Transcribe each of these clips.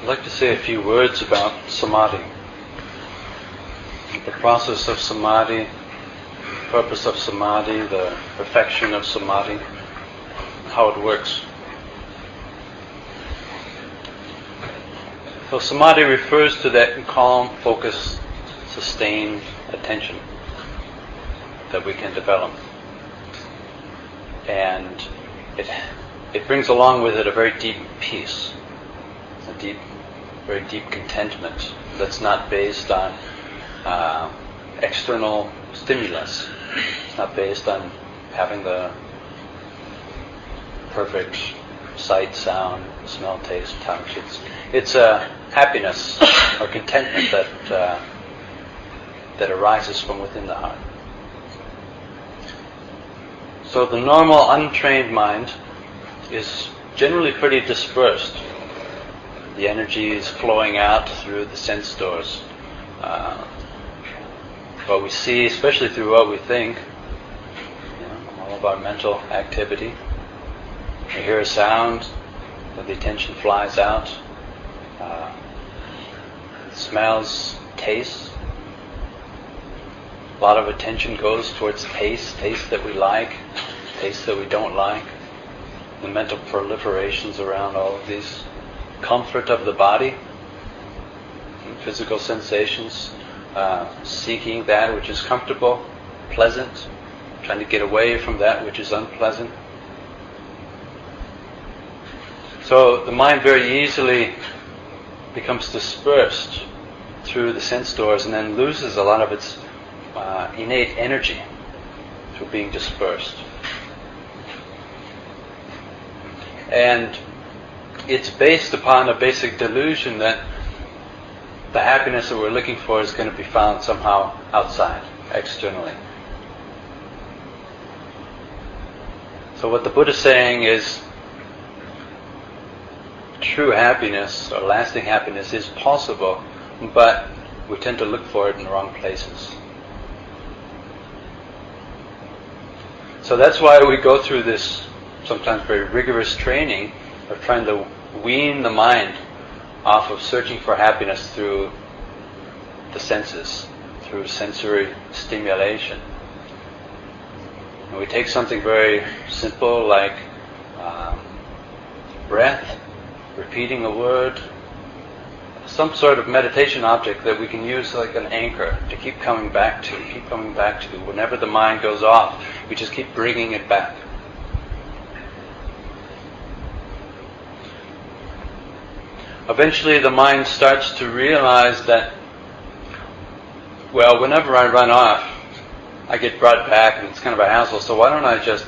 I'd like to say a few words about samadhi. The process of samadhi, the purpose of samadhi, the perfection of samadhi, how it works. So samadhi refers to that calm, focused, sustained attention that we can develop. And it, it brings along with it a very deep peace, a deep, very deep contentment that's not based on uh, external stimulus. It's not based on having the perfect sight, sound, smell, taste, touch. It's, it's a happiness or contentment that, uh, that arises from within the heart. So the normal untrained mind is generally pretty dispersed. The energy is flowing out through the sense doors. Uh, what we see, especially through what we think, you know, all of our mental activity. We hear a sound, the attention flies out. Uh, smells, tastes. A lot of attention goes towards taste, taste that we like, taste that we don't like. The mental proliferations around all of these. Comfort of the body, physical sensations, uh, seeking that which is comfortable, pleasant, trying to get away from that which is unpleasant. So the mind very easily becomes dispersed through the sense doors and then loses a lot of its uh, innate energy through being dispersed. And it's based upon a basic delusion that the happiness that we're looking for is going to be found somehow outside, externally. So what the Buddha is saying is true happiness or lasting happiness is possible, but we tend to look for it in the wrong places. So that's why we go through this sometimes very rigorous training of trying to wean the mind off of searching for happiness through the senses, through sensory stimulation. And we take something very simple like um, breath, repeating a word, some sort of meditation object that we can use like an anchor to keep coming back to, keep coming back to. Whenever the mind goes off, we just keep bringing it back. Eventually, the mind starts to realize that, well, whenever I run off, I get brought back and it's kind of a hassle, so why don't I just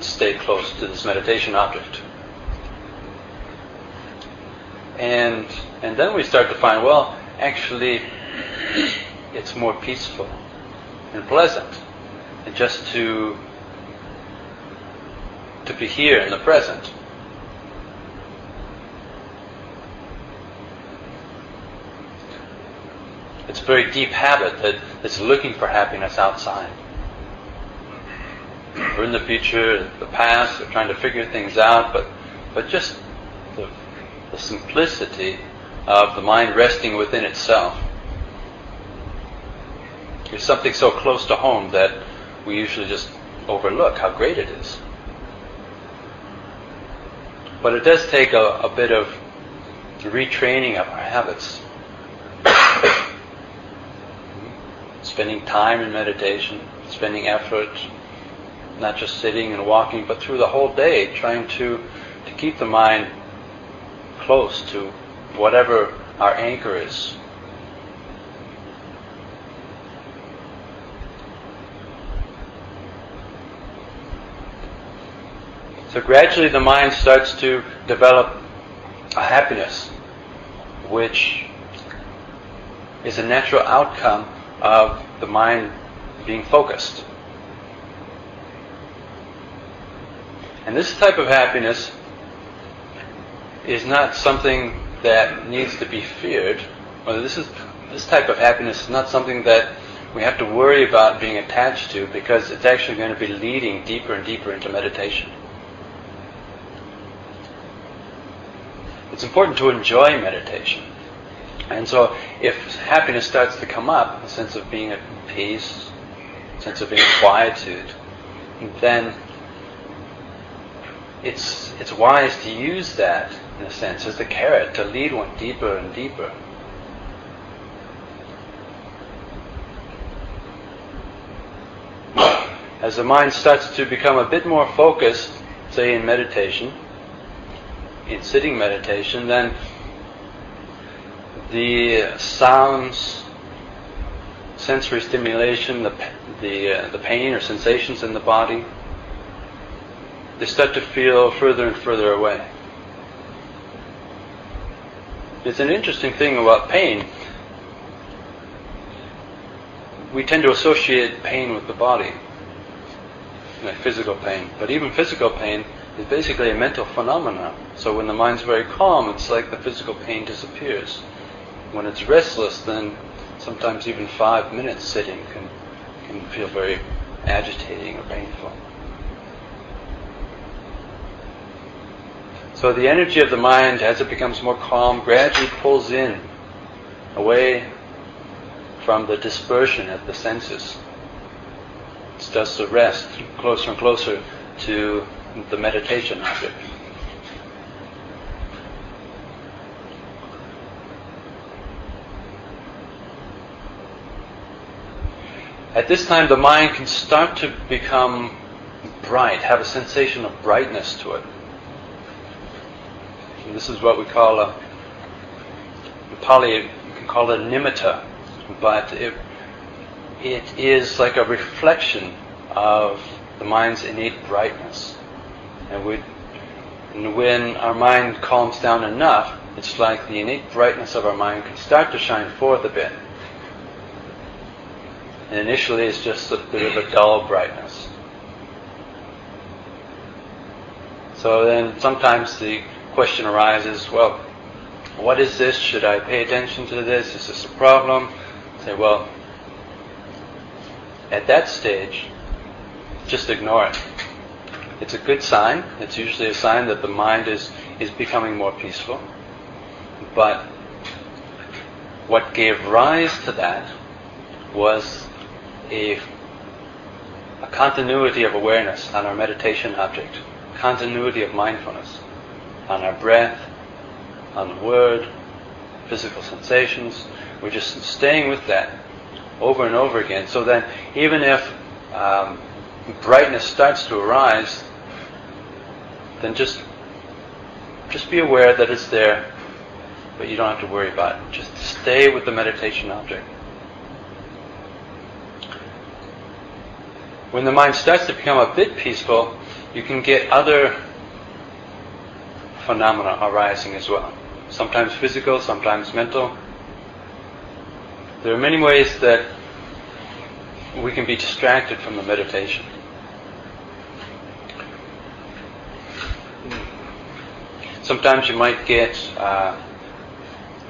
stay close to this meditation object? And and then we start to find, well, actually, it's more peaceful and pleasant, and just to to be here in the present. It's a very deep habit that is looking for happiness outside. We're in the future, the past, we're trying to figure things out, but but just the, the simplicity of the mind resting within itself is something so close to home that we usually just overlook how great it is. But it does take a, a bit of retraining of our habits. Spending time in meditation, spending effort, not just sitting and walking, but through the whole day, trying to, to keep the mind close to whatever our anchor is. So gradually the mind starts to develop a happiness which is a natural outcome of the mind being focused. And this type of happiness is not something that needs to be feared, this is this type of happiness is not something that we have to worry about being attached to because it's actually going to be leading deeper and deeper into meditation. it's important to enjoy meditation. And so if happiness starts to come up, a sense of being at peace, a sense of being quietude, then it's, it's wise to use that, in a sense, as the carrot to lead one deeper and deeper. As the mind starts to become a bit more focused, say in meditation, in sitting meditation, then the sounds, sensory stimulation, the, the, uh, the pain or sensations in the body, they start to feel further and further away. It's an interesting thing about pain. We tend to associate pain with the body, like physical pain. But even physical pain is basically a mental phenomenon. So when the mind's very calm, it's like the physical pain disappears. When it's restless, then sometimes even five minutes sitting can, can feel very agitating or painful. So the energy of the mind, as it becomes more calm, gradually pulls in away from the dispersion of the senses. It starts to rest closer and closer to the meditation object. At this time, the mind can start to become bright, have a sensation of brightness to it. And this is what we call a, in Pali, you can call it a nimitta, but it, it is like a reflection of the mind's innate brightness. And, we, and when our mind calms down enough, it's like the innate brightness of our mind can start to shine forth a bit. And initially it's just a bit of a dull brightness. So then sometimes the question arises, well, what is this? Should I pay attention to this? Is this a problem? Say, well, at that stage, just ignore it. It's a good sign. It's usually a sign that the mind is, is becoming more peaceful. But what gave rise to that was a, a continuity of awareness on our meditation object, continuity of mindfulness on our breath, on the word, physical sensations. We're just staying with that over and over again. So that even if um, brightness starts to arise, then just just be aware that it's there, but you don't have to worry about it. Just stay with the meditation object. When the mind starts to become a bit peaceful, you can get other phenomena arising as well. Sometimes physical, sometimes mental. There are many ways that we can be distracted from the meditation. Sometimes you might get uh,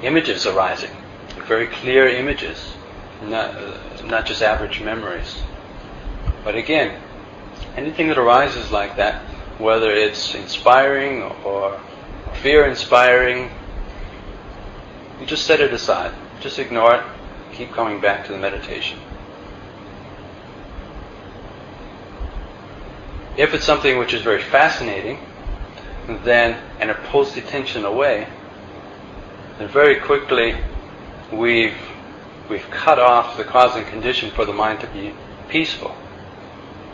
images arising, very clear images, not, uh, not just average memories. But again, anything that arises like that whether it's inspiring or fear inspiring, you just set it aside. Just ignore it. Keep coming back to the meditation. If it's something which is very fascinating, then and it pulls the attention away, then very quickly we've we've cut off the cause and condition for the mind to be peaceful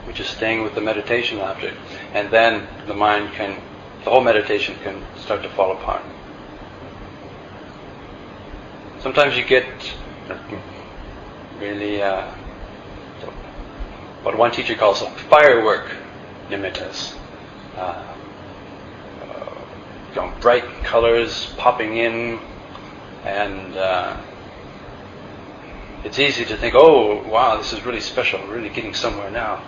which is staying with the meditation object. And then the mind can, the whole meditation can start to fall apart. Sometimes you get really uh, what one teacher calls a firework nimittas. Uh, uh, you know, bright colors popping in, and uh, it's easy to think, oh, wow, this is really special, really getting somewhere now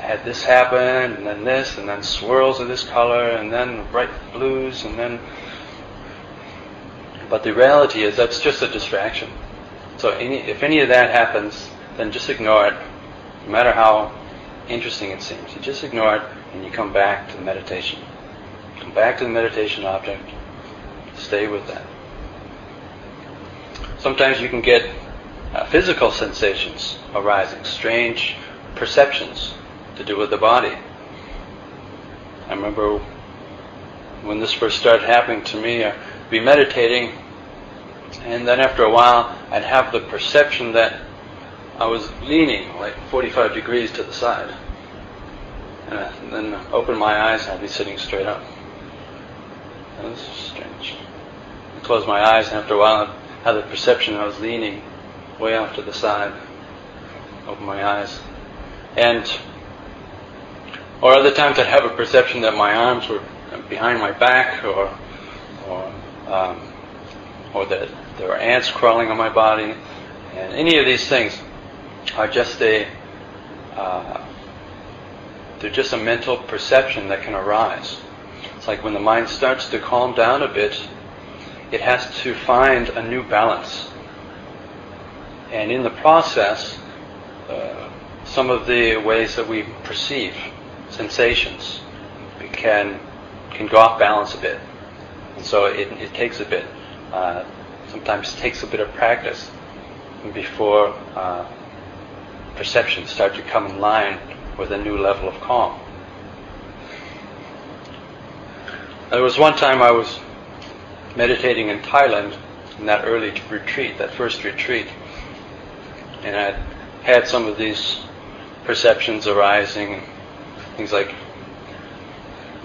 had this happen, and then this, and then swirls of this color, and then bright blues, and then. But the reality is that's just a distraction. So any, if any of that happens, then just ignore it, no matter how interesting it seems. You just ignore it, and you come back to the meditation. Come back to the meditation object, stay with that. Sometimes you can get uh, physical sensations arising, strange perceptions to do with the body. I remember when this first started happening to me, I'd be meditating, and then after a while, I'd have the perception that I was leaning like 45 degrees to the side. And then open my eyes and I'd be sitting straight up. And is strange. I close my eyes and after a while I'd have the perception I was leaning way off to the side. Open my eyes. And or other times I'd have a perception that my arms were behind my back or or um, or that there were ants crawling on my body. And any of these things are just a uh, they're just a mental perception that can arise. It's like when the mind starts to calm down a bit, it has to find a new balance. And in the process, uh, some of the ways that we perceive sensations can can go off balance a bit. And so it, it takes a bit. Uh, sometimes takes a bit of practice before uh, perceptions start to come in line with a new level of calm. There was one time I was meditating in Thailand in that early retreat, that first retreat, and I had some of these perceptions arising, things like,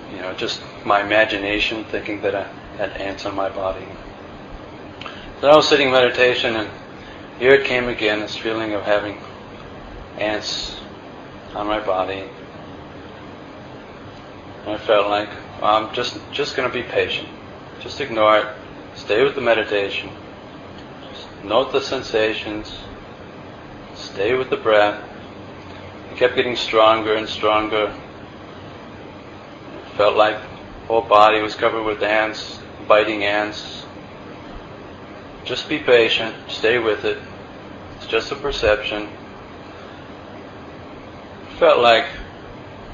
you know, just my imagination thinking that I had ants on my body. So I was sitting in meditation, and here it came again, this feeling of having ants on my body. And I felt like well, I'm just just going to be patient. Just ignore it. Stay with the meditation. Just note the sensations. Stay with the breath. It kept getting stronger and stronger. Felt like whole body was covered with ants, biting ants. Just be patient. Stay with it. It's just a perception felt like,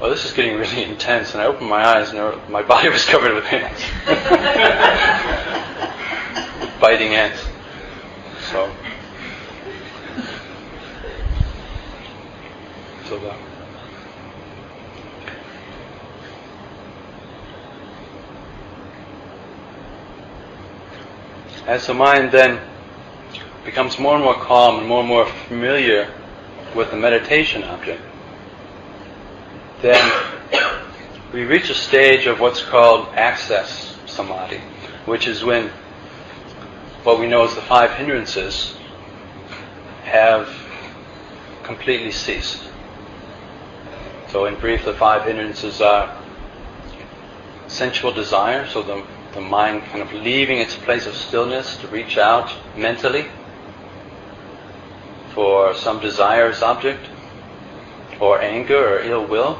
well, this is getting really intense. And I opened my eyes, and my body was covered with ants, biting ants. So, so that. As the mind then becomes more and more calm and more and more familiar with the meditation object, then we reach a stage of what's called access samadhi, which is when what we know as the five hindrances have completely ceased. So, in brief, the five hindrances are sensual desire, so the, the mind kind of leaving its place of stillness to reach out mentally for some desirous object, or anger or ill will,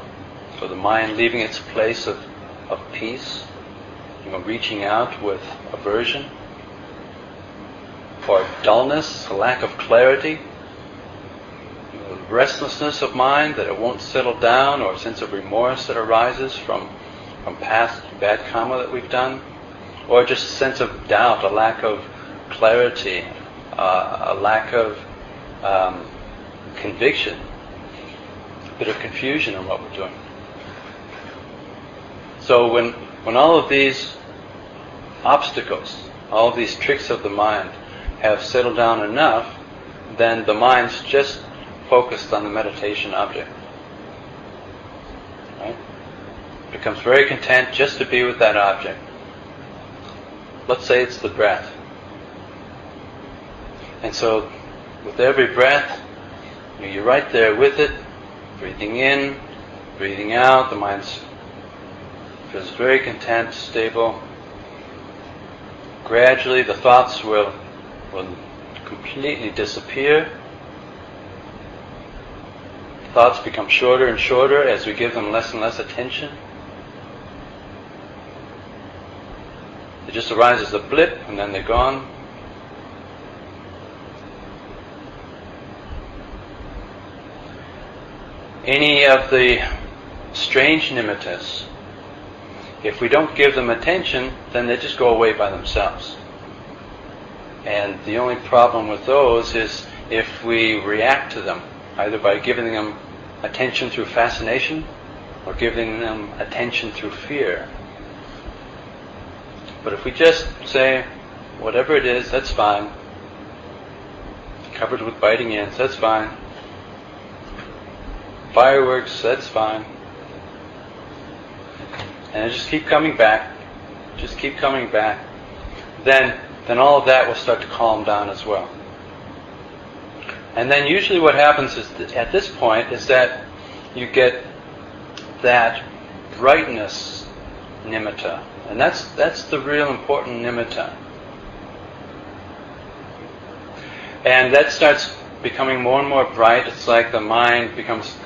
so the mind leaving its place of, of peace, you know, reaching out with aversion, or dullness, a lack of clarity, restlessness of mind that it won't settle down, or a sense of remorse that arises from, from past bad karma that we've done, or just a sense of doubt, a lack of clarity, uh, a lack of um, conviction, a bit of confusion in what we're doing. So when, when all of these obstacles, all of these tricks of the mind have settled down enough, then the mind's just focused on the meditation object. Right? Becomes very content just to be with that object. Let's say it's the breath. And so with every breath, you're right there with it, breathing in, breathing out, the mind feels very content, stable. Gradually, the thoughts will, will completely disappear. Thoughts become shorter and shorter as we give them less and less attention. It just arises a blip and then they're gone. Any of the strange nimittas If we don't give them attention, then they just go away by themselves. And the only problem with those is if we react to them, either by giving them attention through fascination or giving them attention through fear. But if we just say, whatever it is, that's fine, covered with biting ants, that's fine, fireworks, that's fine, and just keep coming back, just keep coming back, then then all of that will start to calm down as well. And then usually what happens is at this point is that you get that brightness nimitta. And that's that's the real important nimitta. And that starts becoming more and more bright. It's like the mind becomes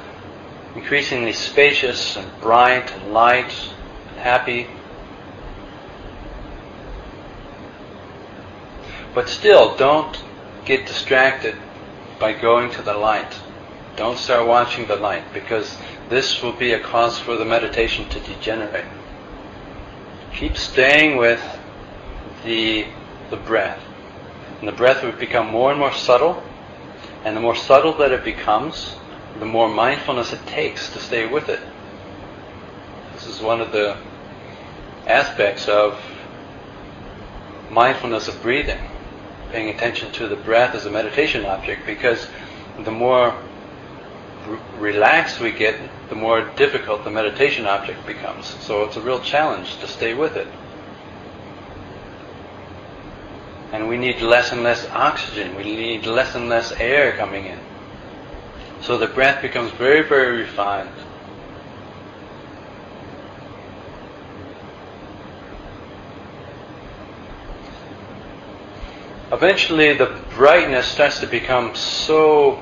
increasingly spacious and bright and light and happy. But still, don't get distracted by going to the light. Don't start watching the light because this will be a cause for the meditation to degenerate. Keep staying with the, the breath. And the breath will become more and more subtle. And the more subtle that it becomes, the more mindfulness it takes to stay with it. This is one of the aspects of mindfulness of breathing paying attention to the breath as a meditation object because the more r- relaxed we get, the more difficult the meditation object becomes. So it's a real challenge to stay with it. And we need less and less oxygen. We need less and less air coming in. So the breath becomes very, very refined. eventually the brightness starts to become so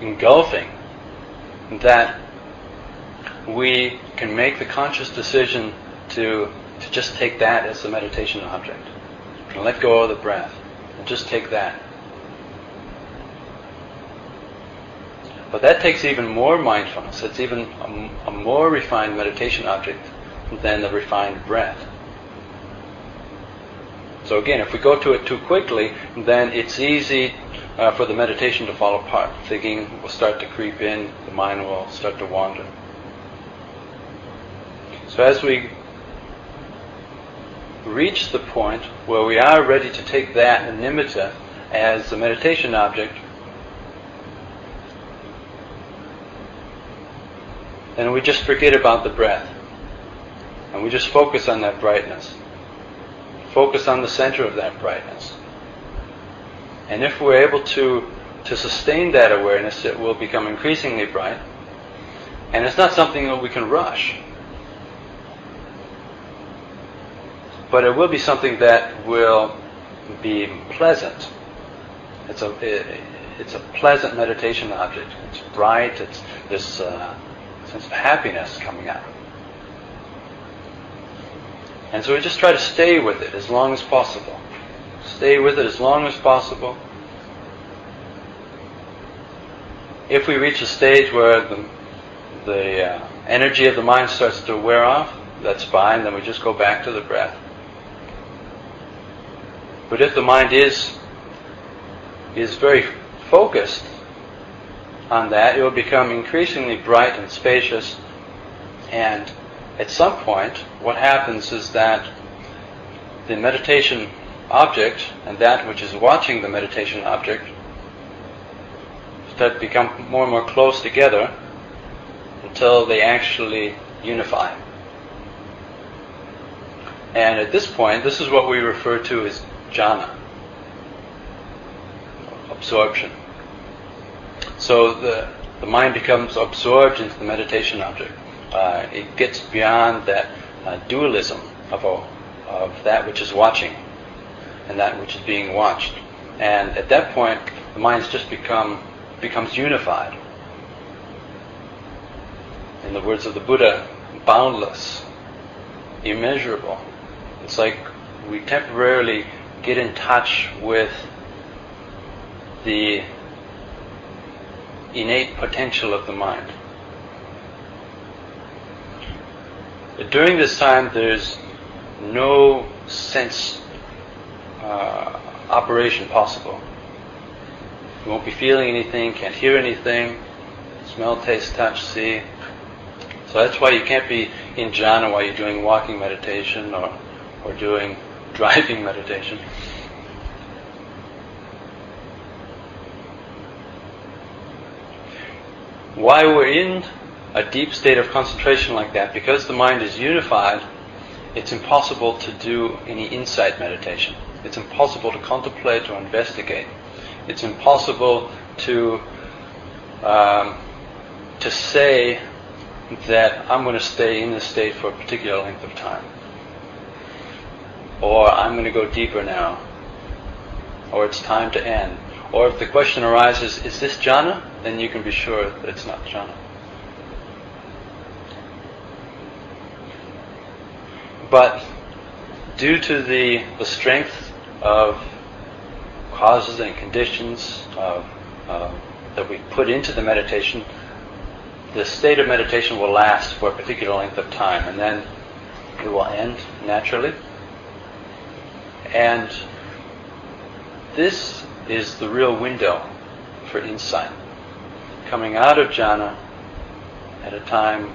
engulfing that we can make the conscious decision to, to just take that as the meditation object. And let go of the breath and just take that. But that takes even more mindfulness. It's even a, a more refined meditation object than the refined breath. So again, if we go to it too quickly, then it's easy uh, for the meditation to fall apart. Thinking will start to creep in, the mind will start to wander. So as we reach the point where we are ready to take that nimitta as the meditation object, then we just forget about the breath. And we just focus on that brightness. Focus on the center of that brightness. And if we're able to, to sustain that awareness, it will become increasingly bright. And it's not something that we can rush. But it will be something that will be pleasant. It's a, it, it's a pleasant meditation object. It's bright. It's this uh, sense of happiness coming out. And so we just try to stay with it as long as possible. Stay with it as long as possible. If we reach a stage where the, the uh, energy of the mind starts to wear off, that's fine, then we just go back to the breath. But if the mind is is very focused on that, it will become increasingly bright and spacious and at some point, what happens is that the meditation object and that which is watching the meditation object start become more and more close together until they actually unify. And at this point, this is what we refer to as jhana, absorption. So the, the mind becomes absorbed into the meditation object uh, it gets beyond that uh, dualism of, a, of that which is watching and that which is being watched. And at that point, the mind's just become becomes unified. In the words of the Buddha, boundless, immeasurable. It's like we temporarily get in touch with the innate potential of the mind. during this time, there's no sense uh, operation possible. You won't be feeling anything, can't hear anything, smell, taste, touch, see. So that's why you can't be in jhana while you're doing walking meditation or, or doing driving meditation. Why we're in a deep state of concentration like that, because the mind is unified, it's impossible to do any insight meditation. It's impossible to contemplate or investigate. It's impossible to um, to say that I'm going to stay in this state for a particular length of time, or I'm going to go deeper now, or it's time to end. Or if the question arises, is this jhana? Then you can be sure that it's not jhana. But due to the, the strength of causes and conditions of, uh, that we put into the meditation, the state of meditation will last for a particular length of time and then it will end naturally. And this is the real window for insight. Coming out of jhana at a time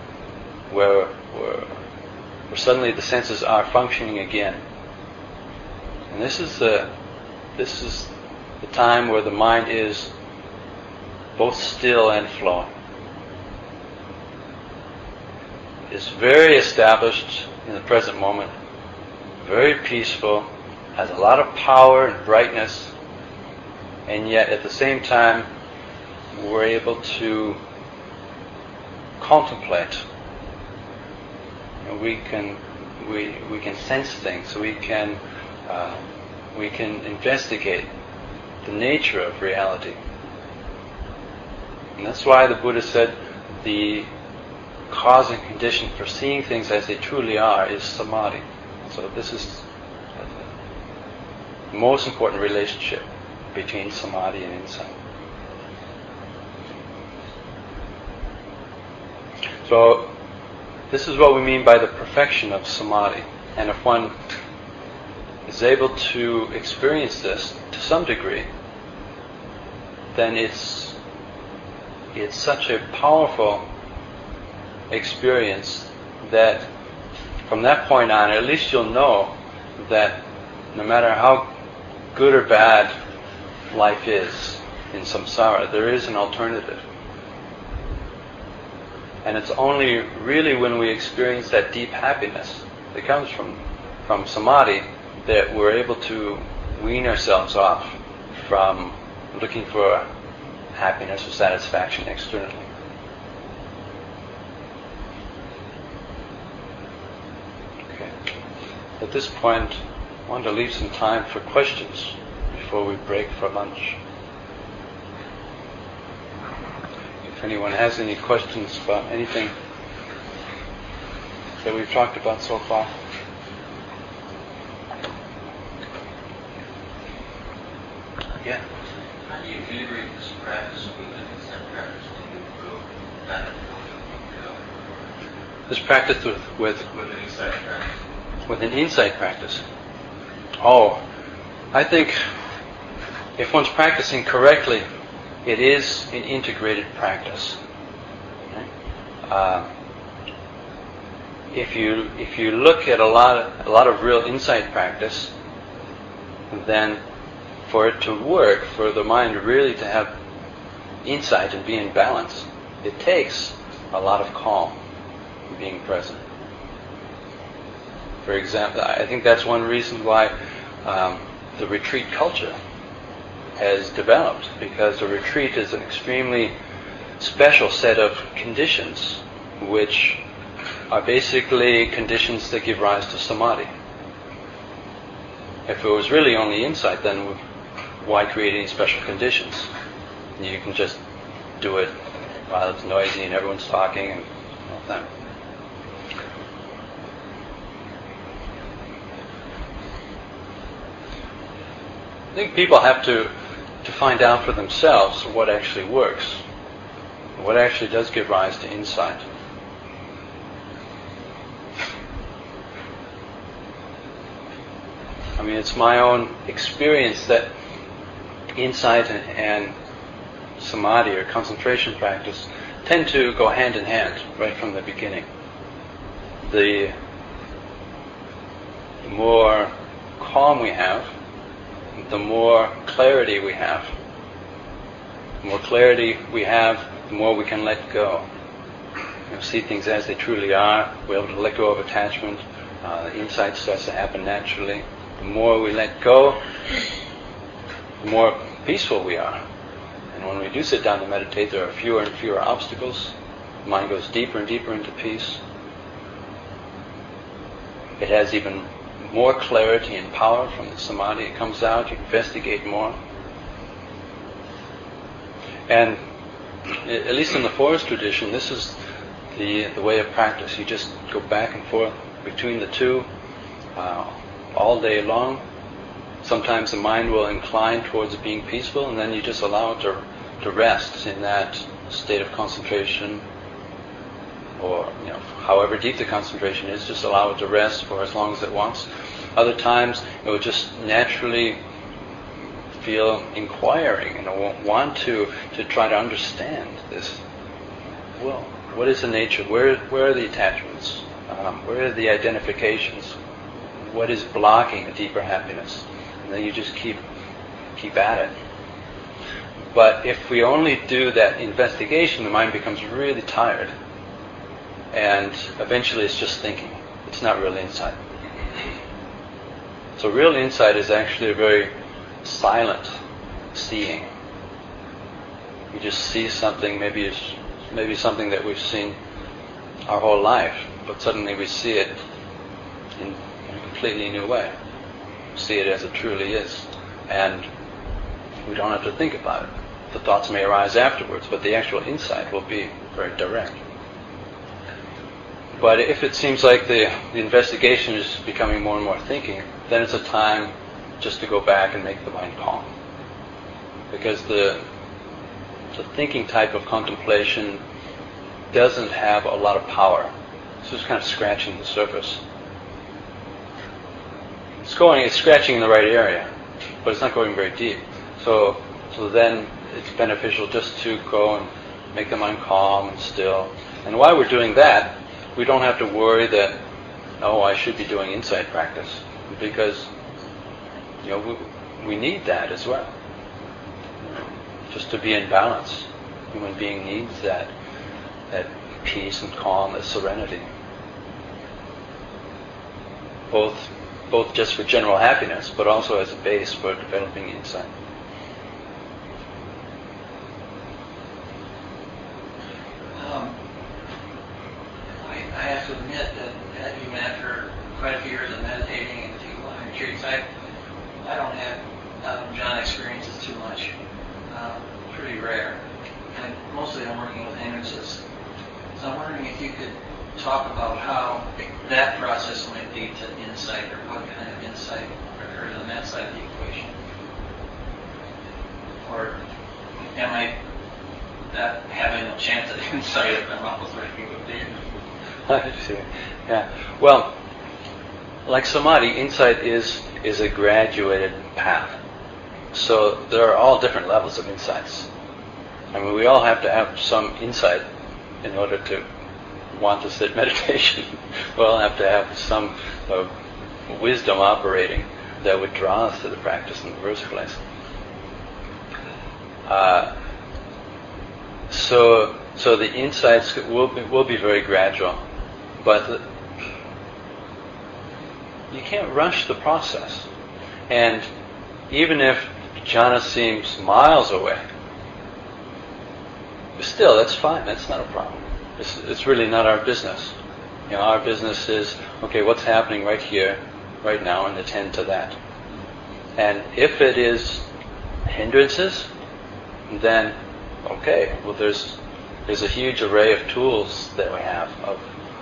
where, where suddenly the senses are functioning again. And this is the this is the time where the mind is both still and flowing. It's very established in the present moment, very peaceful, has a lot of power and brightness, and yet at the same time we're able to contemplate. we can we we can sense things. We can uh, we can investigate the nature of reality. And that's why the Buddha said the cause and condition for seeing things as they truly are is samadhi. So this is the most important relationship between samadhi and insight. So, this is what we mean by the perfection of samadhi. And if one is able to experience this to some degree, then it's it's such a powerful experience that from that point on, at least you'll know that no matter how good or bad life is in samsara. There is an alternative. And it's only really when we experience that deep happiness that comes from, from samadhi that we're able to wean ourselves off from looking for happiness or satisfaction externally. Okay. At this point, I want to leave some time for questions before we break for lunch. If anyone has any questions about anything that we've talked about so far. Yeah. How do you integrate this practice with the practice to improve that? This practice with, with With an insight practice. with an insight practice. Oh, I think if one's practicing correctly, it is an integrated practice. Uh, if you if you look at a lot of, a lot of real insight practice, then for it to work, for the mind really to have insight and be in balance, it takes a lot of calm, being present. For example, I think that's one reason why um, the retreat culture has developed because a retreat is an extremely special set of conditions which are basically conditions that give rise to samadhi. If it was really only insight, then why create any special conditions? You can just do it while it's noisy and everyone's talking and all that. I think people have to, to find out for themselves what actually works, what actually does give rise to insight. I mean, it's my own experience that insight and, samadhi or concentration practice tend to go hand in hand right from the beginning. The more calm we have, the more clarity we have. The more clarity we have, the more we can let go. You know, see things as they truly are. We're able to let go of attachment. Uh, insight starts to happen naturally. The more we let go, the more peaceful we are. And when we do sit down to meditate, there are fewer and fewer obstacles. The mind goes deeper and deeper into peace. It has even more clarity and power from the samadhi. It comes out, you investigate more. And at least in the forest tradition, this is the, the way of practice. You just go back and forth between the two uh, all day long. Sometimes the mind will incline towards being peaceful, and then you just allow it to, to rest in that state of concentration, or you know, however deep the concentration is, just allow it to rest for as long as it wants. Other times, it will just naturally feel inquiring and want to to try to understand this. Well, what is the nature? Where where are the attachments? Um, where are the identifications? What is blocking a deeper happiness? Then you just keep keep at it. But if we only do that investigation, the mind becomes really tired, and eventually it's just thinking. It's not really insight. So real insight is actually a very silent seeing. You just see something, maybe it's maybe something that we've seen our whole life, but suddenly we see it in a completely new way. See it as it truly is. And we don't have to think about it. The thoughts may arise afterwards, but the actual insight will be very direct. But if it seems like the, the investigation is becoming more and more thinking, then it's a time just to go back and make the mind calm. Because the, the thinking type of contemplation doesn't have a lot of power. It's just kind of scratching the surface. It's going, it's scratching in the right area, but it's not going very deep. So, so then it's beneficial just to go and make the mind calm and still. And while we're doing that, we don't have to worry that, oh, I should be doing insight practice, because you know, we, we need that as well. Just to be in balance. Human being needs that, that peace and calm, that serenity. Both, both just for general happiness, but also as a base for developing insight. Um, I, I have to admit that even after quite a few years of meditating and to retreats, I I don't have um, jhana experiences too much. Um, pretty rare. And mostly I'm working with hindrances. So I'm wondering if you could talk about how that process might lead to insight or what kind of insight occurs on that side of the equation. Or am I having a chance at insight if I'm almost working with the I see. Yeah. Well, like samadhi, insight is is a graduated path. So there are all different levels of insights. I mean, we all have to have some insight in order to want to sit meditation. we all have to have some uh, wisdom operating that would draw us to the practice in the first place. Uh, so, so the insights will be, will be very gradual, but the, you can't rush the process. And even if jhana seems miles away, still, that's fine. That's not a problem. It's, it's really not our business. You know, our business is, okay, what's happening right here, right now, and attend to that. And if it is hindrances, then okay, well, there's there's a huge array of tools that we have of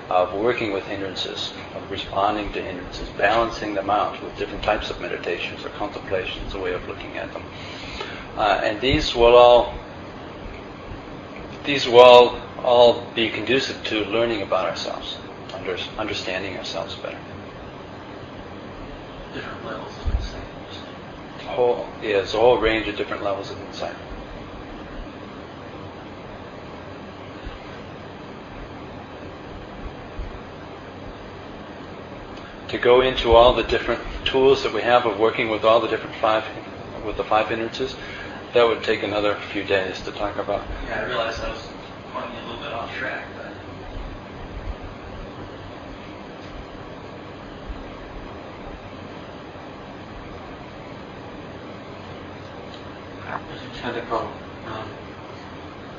of working with hindrances, of responding to hindrances, balancing them out with different types of meditations or contemplations, a way of looking at them. Uh, and these will all these will all, all be conducive to learning about ourselves, under, understanding ourselves better. different levels of insight. Whole, yeah, there's a whole range of different levels of insight. To go into all the different tools that we have of working with all the different five, with the five hindrances, that would take another few days to talk about. Yeah, I realized I was pointing a little bit track, but um,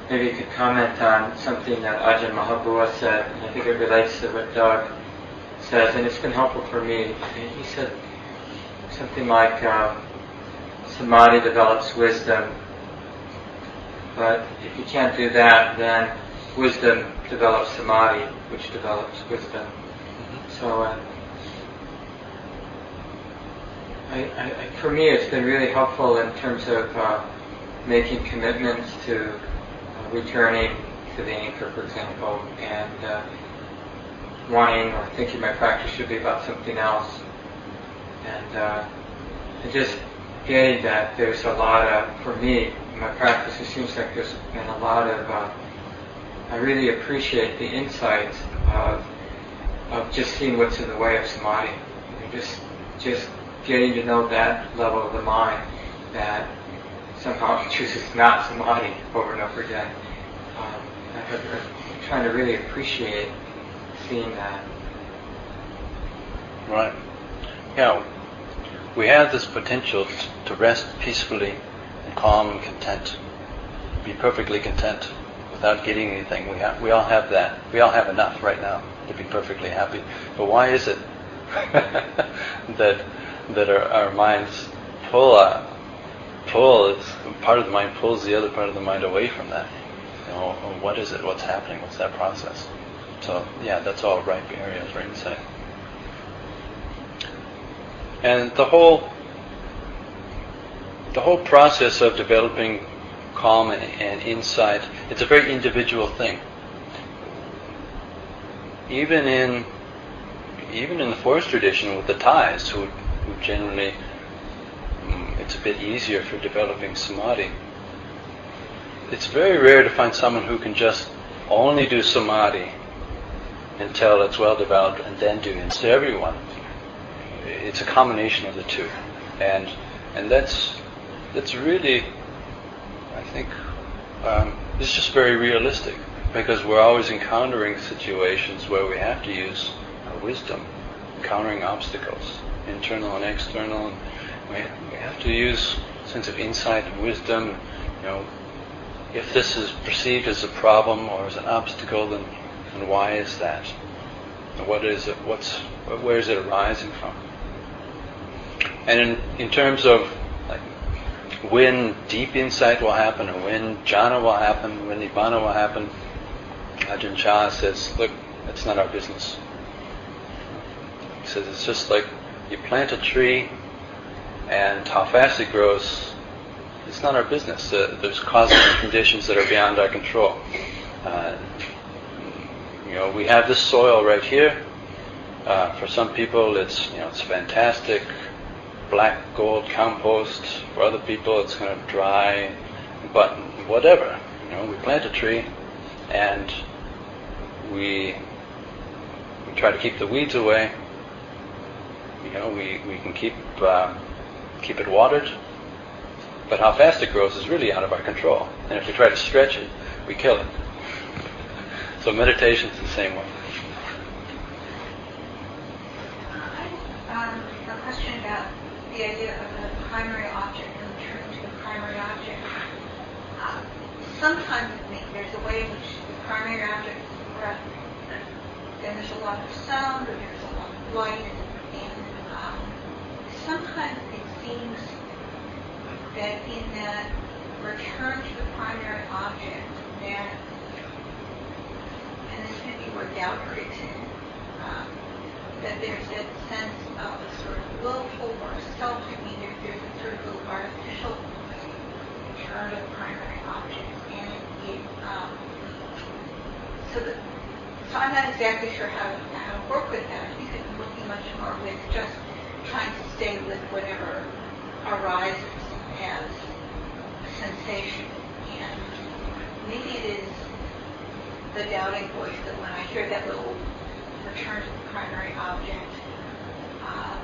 maybe you could comment on something that Ajahn Mahabua said, and I think it relates to what Doug says, and it's been helpful for me. He said something like, uh, samadhi develops wisdom, but if you can't do that, then wisdom develops samadhi, which develops wisdom. So, uh, I, I, for me, it's been really helpful in terms of uh, making commitments to uh, returning to the anchor, for example, and uh, wanting or thinking my practice should be about something else. And, uh, and just getting that there's a lot of, for me, in my practice, it seems like there's been a lot of, uh, I really appreciate the insights of, of just seeing what's in the way of samadhi. just, just getting to know that level of the mind that somehow chooses not samadhi over and over again. Um, I'm trying to really appreciate seeing that. Right. Yeah. We have this potential to rest peacefully and calm and content, be perfectly content without getting anything. We have, we all have that. We all have enough right now to be perfectly happy. But why is it that that our, our minds pull uh, pull part of the mind pulls the other part of the mind away from that. You know, what is it? What's happening? What's that process? So yeah, that's all ripe areas right inside. And the whole the whole process of developing calm and, and insight, it's a very individual thing. Even in even in the forest tradition with the Thais, who, who generally mm, it's a bit easier for developing samadhi. It's very rare to find someone who can just only do samadhi until it's well developed and then do it. To everyone, it's a combination of the two, and and that's that's really, I think, um, it's just very realistic because we're always encountering situations where we have to use our wisdom, encountering obstacles, internal and external. And we, we have to use sense of insight and wisdom. You know, if this is perceived as a problem or as an obstacle, then and why is that? What is it? What's where is it arising from? And in, in terms of when deep insight will happen, or when jhana will happen, when nibbana will happen, Ajahn Chah says, look, that's not our business. He says it's just like you plant a tree, and how fast it grows, it's not our business. Uh, there's causes and conditions that are beyond our control. Uh, you know, we have this soil right here. Uh, for some people, it's you know it's fantastic, black gold compost. For other people, it's kind of dry, but whatever. You know, we plant a tree, and we we try to keep the weeds away. You know, we, we can keep uh, keep it watered, but how fast it grows is really out of our control. And if we try to stretch it, we kill it. So meditation is the same way. The idea of the primary object and returning to the primary object. Uh, sometimes there's a way in which the primary object is breath, and there's a lot of sound, or there's a lot of light, and um, sometimes it seems that in that return to the primary object, that and where doubt creeps in, um, that there's that sense of a sort of willful or self, I mean, there, there's a sort of artificial return of primary object. And it, it um, so, the, so I'm not exactly sure how, how to work with that. I think I'm working much more with just trying to stay with whatever arises as sensation. And maybe it is the doubting voice that when I hear that little return to the primary object, um,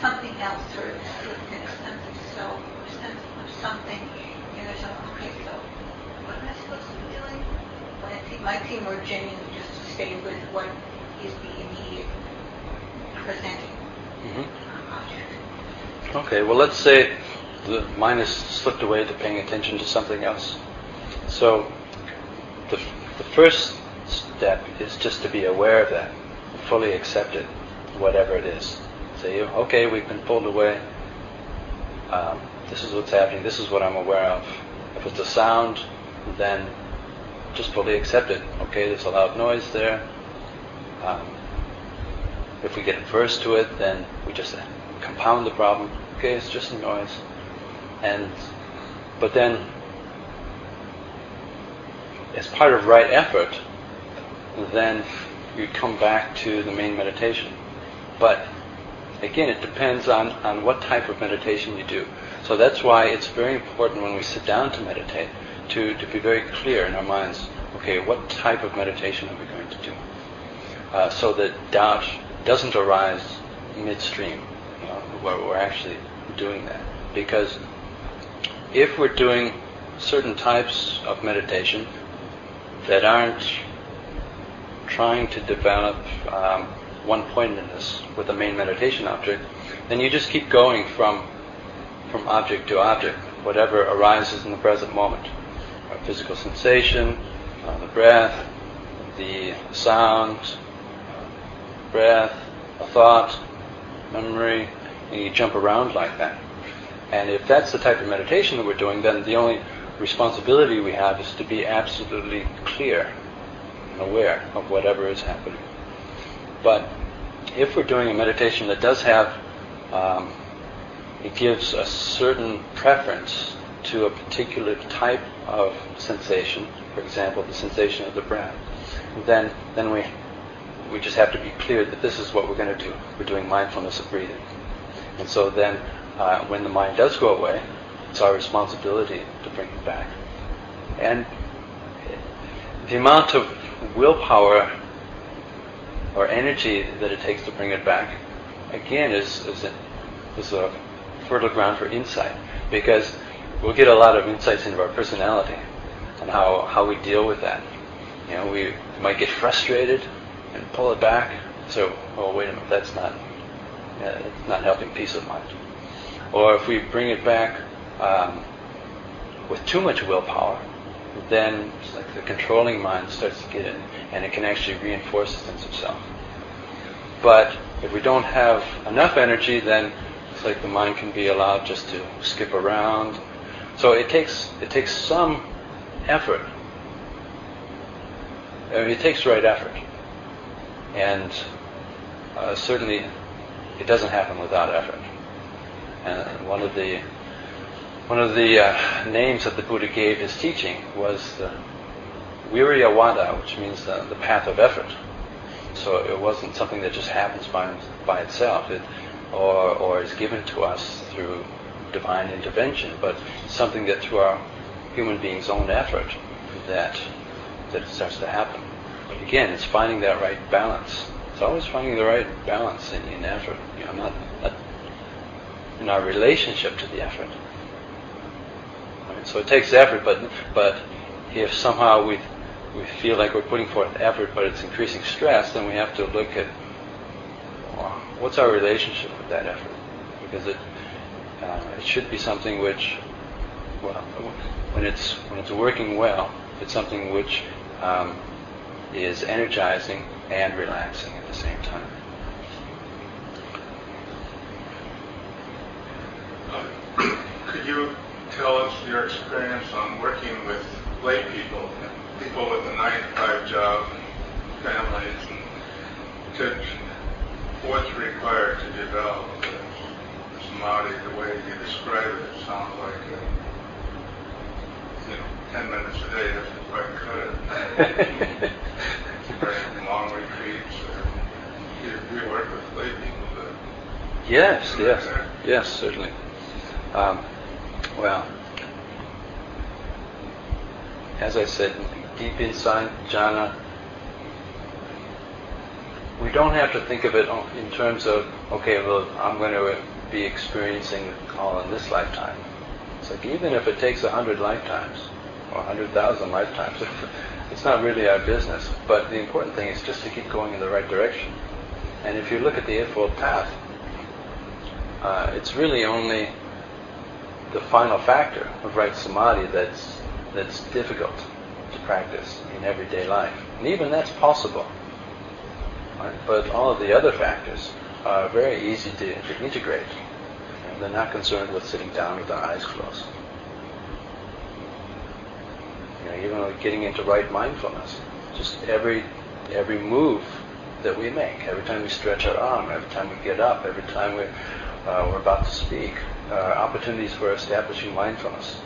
something else sort of slipped in a sense of self or sense of something. And there's a, okay, so what am I supposed to be doing? When it seemed, might seem more genuine just to stay with what is the immediate presenting Mhm. uh, object. Okay, well, let's say the mind has slipped away to paying attention to something else. So, the, the first step is just to be aware of that, fully accept it, whatever it is. Say, okay, we've been pulled away. Um, this is what's happening. This is what I'm aware of. If it's a sound, then just fully accept it. Okay, there's a loud noise there. Um, if we get averse to it, then we just compound the problem. Okay, it's just a noise. And but then, as part of right effort, then you come back to the main meditation. But again, it depends on, on what type of meditation you do. So that's why it's very important when we sit down to meditate to, to be very clear in our minds. Okay, what type of meditation are we going to do? Uh, so that doubt doesn't arise midstream, you know, where we're actually doing that. Because if we're doing certain types of meditation that aren't trying to develop um, one pointedness with the main meditation object, then you just keep going from from object to object, whatever arises in the present moment. A physical sensation, uh, the breath, the sound, uh, breath, a thought, memory, and you jump around like that. And if that's the type of meditation that we're doing, then the only responsibility we have is to be absolutely clear aware of whatever is happening. But if we're doing a meditation that does have, um, it gives a certain preference to a particular type of sensation, for example, the sensation of the breath, then then we we just have to be clear that this is what we're going to do. We're doing mindfulness of breathing, and so then uh, when the mind does go away, it's our responsibility to bring it back. And the amount of willpower or energy that it takes to bring it back, again, is, is, a, is a fertile ground for insight. Because we'll get a lot of insights into our personality and how, how we deal with that. You know, we might get frustrated and pull it back. So, oh, wait a minute, that's not, yeah, it's not helping peace of mind. Or if we bring it back um, with too much willpower, then like the controlling mind starts to get in, and it can actually reinforce the sense of self. But if we don't have enough energy, then it's like the mind can be allowed just to skip around. So it takes it takes some effort. I mean, it takes right effort, and uh, certainly it doesn't happen without effort. And one of the one of the uh, names that the Buddha gave his teaching was the Viriya which means the, the path of effort. So it wasn't something that just happens by, by itself, it, or, or is given to us through divine intervention, but something that through our human being's own effort that that starts to happen. But again, it's finding that right balance. It's always finding the right balance in, in effort. You know, not, not in our relationship to the effort. So it takes effort, but but if somehow we we feel like we're putting forth effort, but it's increasing stress, then we have to look at well, what's our relationship with that effort, because it uh, it should be something which, well, when it's when it's working well, it's something which um, is energizing and relaxing at the same time. Could you tell us your experience on working with lay people, people with a nine to five job, families, and to what's required to develop the samadhi the way you describe it? It sounds like uh, you know, ten minutes a day doesn't quite cut it. Long retreats. Or, you, you work with lay people that Yes, yes, yes, certainly. Um, well, as I said, deep inside jhana, we don't have to think of it in terms of, okay, well, I'm going to be experiencing all in this lifetime. It's like even if it takes a hundred lifetimes or a hundred thousand lifetimes, it's not really our business. But the important thing is just to keep going in the right direction. And if you look at the Eightfold Path, uh, it's really only the final factor of right samadhi that's that's difficult to practice in everyday life. And even that's possible. Right? But all of the other factors are very easy to, to integrate. And they're not concerned with sitting down with their eyes closed. You know, even like getting into right mindfulness, just every every move that we make, every time we stretch our arm, every time we get up, every time we uh, we're about to speak, uh, opportunities for establishing mindfulness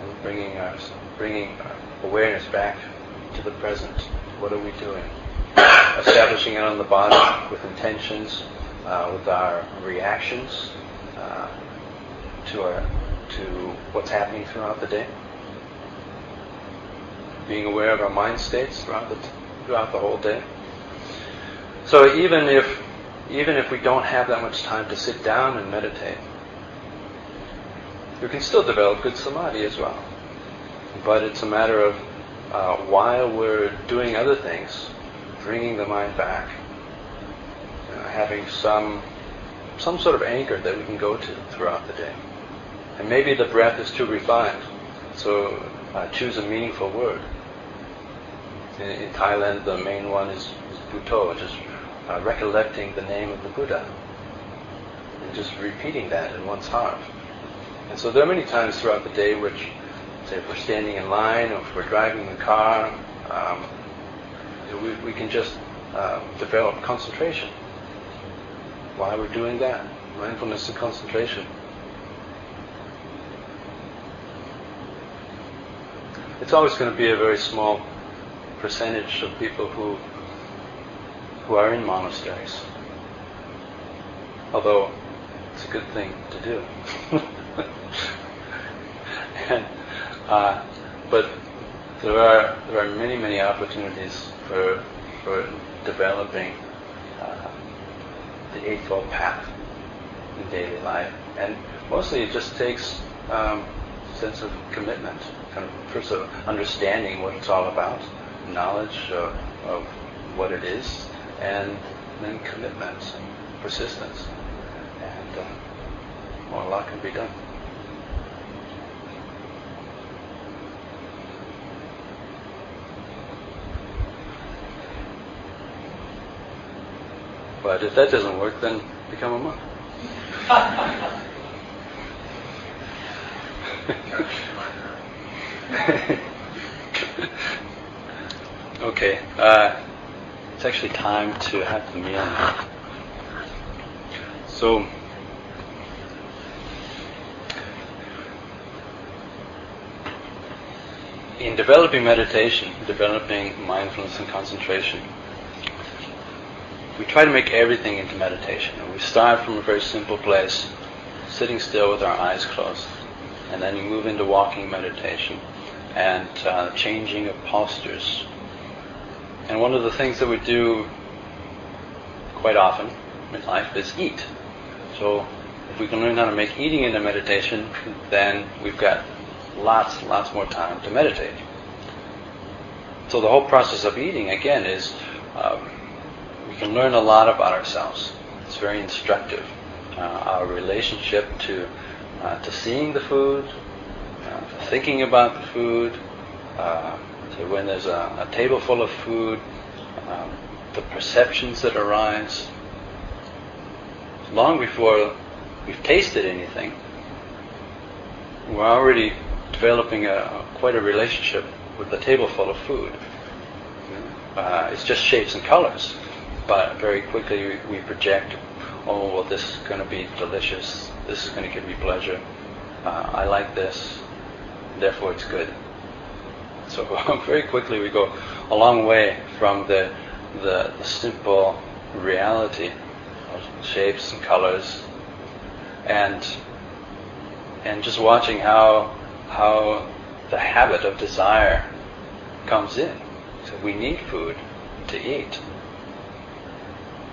and bringing our, bringing awareness back to the present. What are we doing? Establishing it on the body with intentions, uh, with our reactions uh, to our to what's happening throughout the day. Being aware of our mind states throughout the throughout the whole day. So even if even if we don't have that much time to sit down and meditate, we can still develop good samadhi as well. But it's a matter of uh, while we're doing other things, bringing the mind back, uh, having some some sort of anchor that we can go to throughout the day. And maybe the breath is too refined, so uh, choose a meaningful word. In, in, Thailand, the main one is, is Buddho, just uh, recollecting the name of the Buddha and just repeating that in one's heart. And so there are many times throughout the day which, say, if we're standing in line or if we're driving the car, um, we, we, can just uh, develop concentration. Why we're doing that? Mindfulness and concentration. It's always going to be a very small percentage of people who who are in monasteries. Although it's a good thing to do. and, uh, but there are there are many many opportunities for for developing uh, the eightfold path in daily life, and mostly it just takes um, sense of commitment, kind of first of understanding what it's all about, knowledge of, of what it is, and then commitment and persistence. And uh, well, a lot can be done. But if that doesn't work, then become a monk. okay. Uh, it's actually time to have the meal. So, in developing meditation, developing mindfulness and concentration, we try to make everything into meditation. And we start from a very simple place, sitting still with our eyes closed. And then you move into walking meditation and uh, changing of postures, and one of the things that we do quite often in life is eat. So if we can learn how to make eating into meditation, then we've got lots, lots more time to meditate. So the whole process of eating, again, is um, we can learn a lot about ourselves. It's very instructive. Uh, our relationship to uh, to seeing the food, uh, thinking about the food, uh, so when there's a, a table full of food, um, the perceptions that arise, long before we've tasted anything, we're already developing a, a quite a relationship with the table full of food. Uh, it's just shapes and colors, but very quickly we, project, oh well, this is going to be delicious. This is going to give me pleasure. Uh, I like this, therefore it's good. So very quickly we go a long way from the, the, the simple reality of shapes and colors, and and just watching how how the habit of desire comes in. So we need food to eat,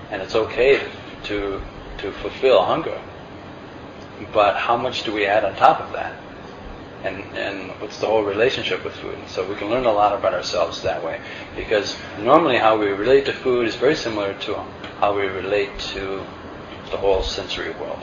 and it's okay to to fulfill hunger. But how much do we add on top of that? And, and what's the whole relationship with food? So we can learn a lot about ourselves that way. Because normally how we relate to food is very similar to how we relate to the whole sensory world.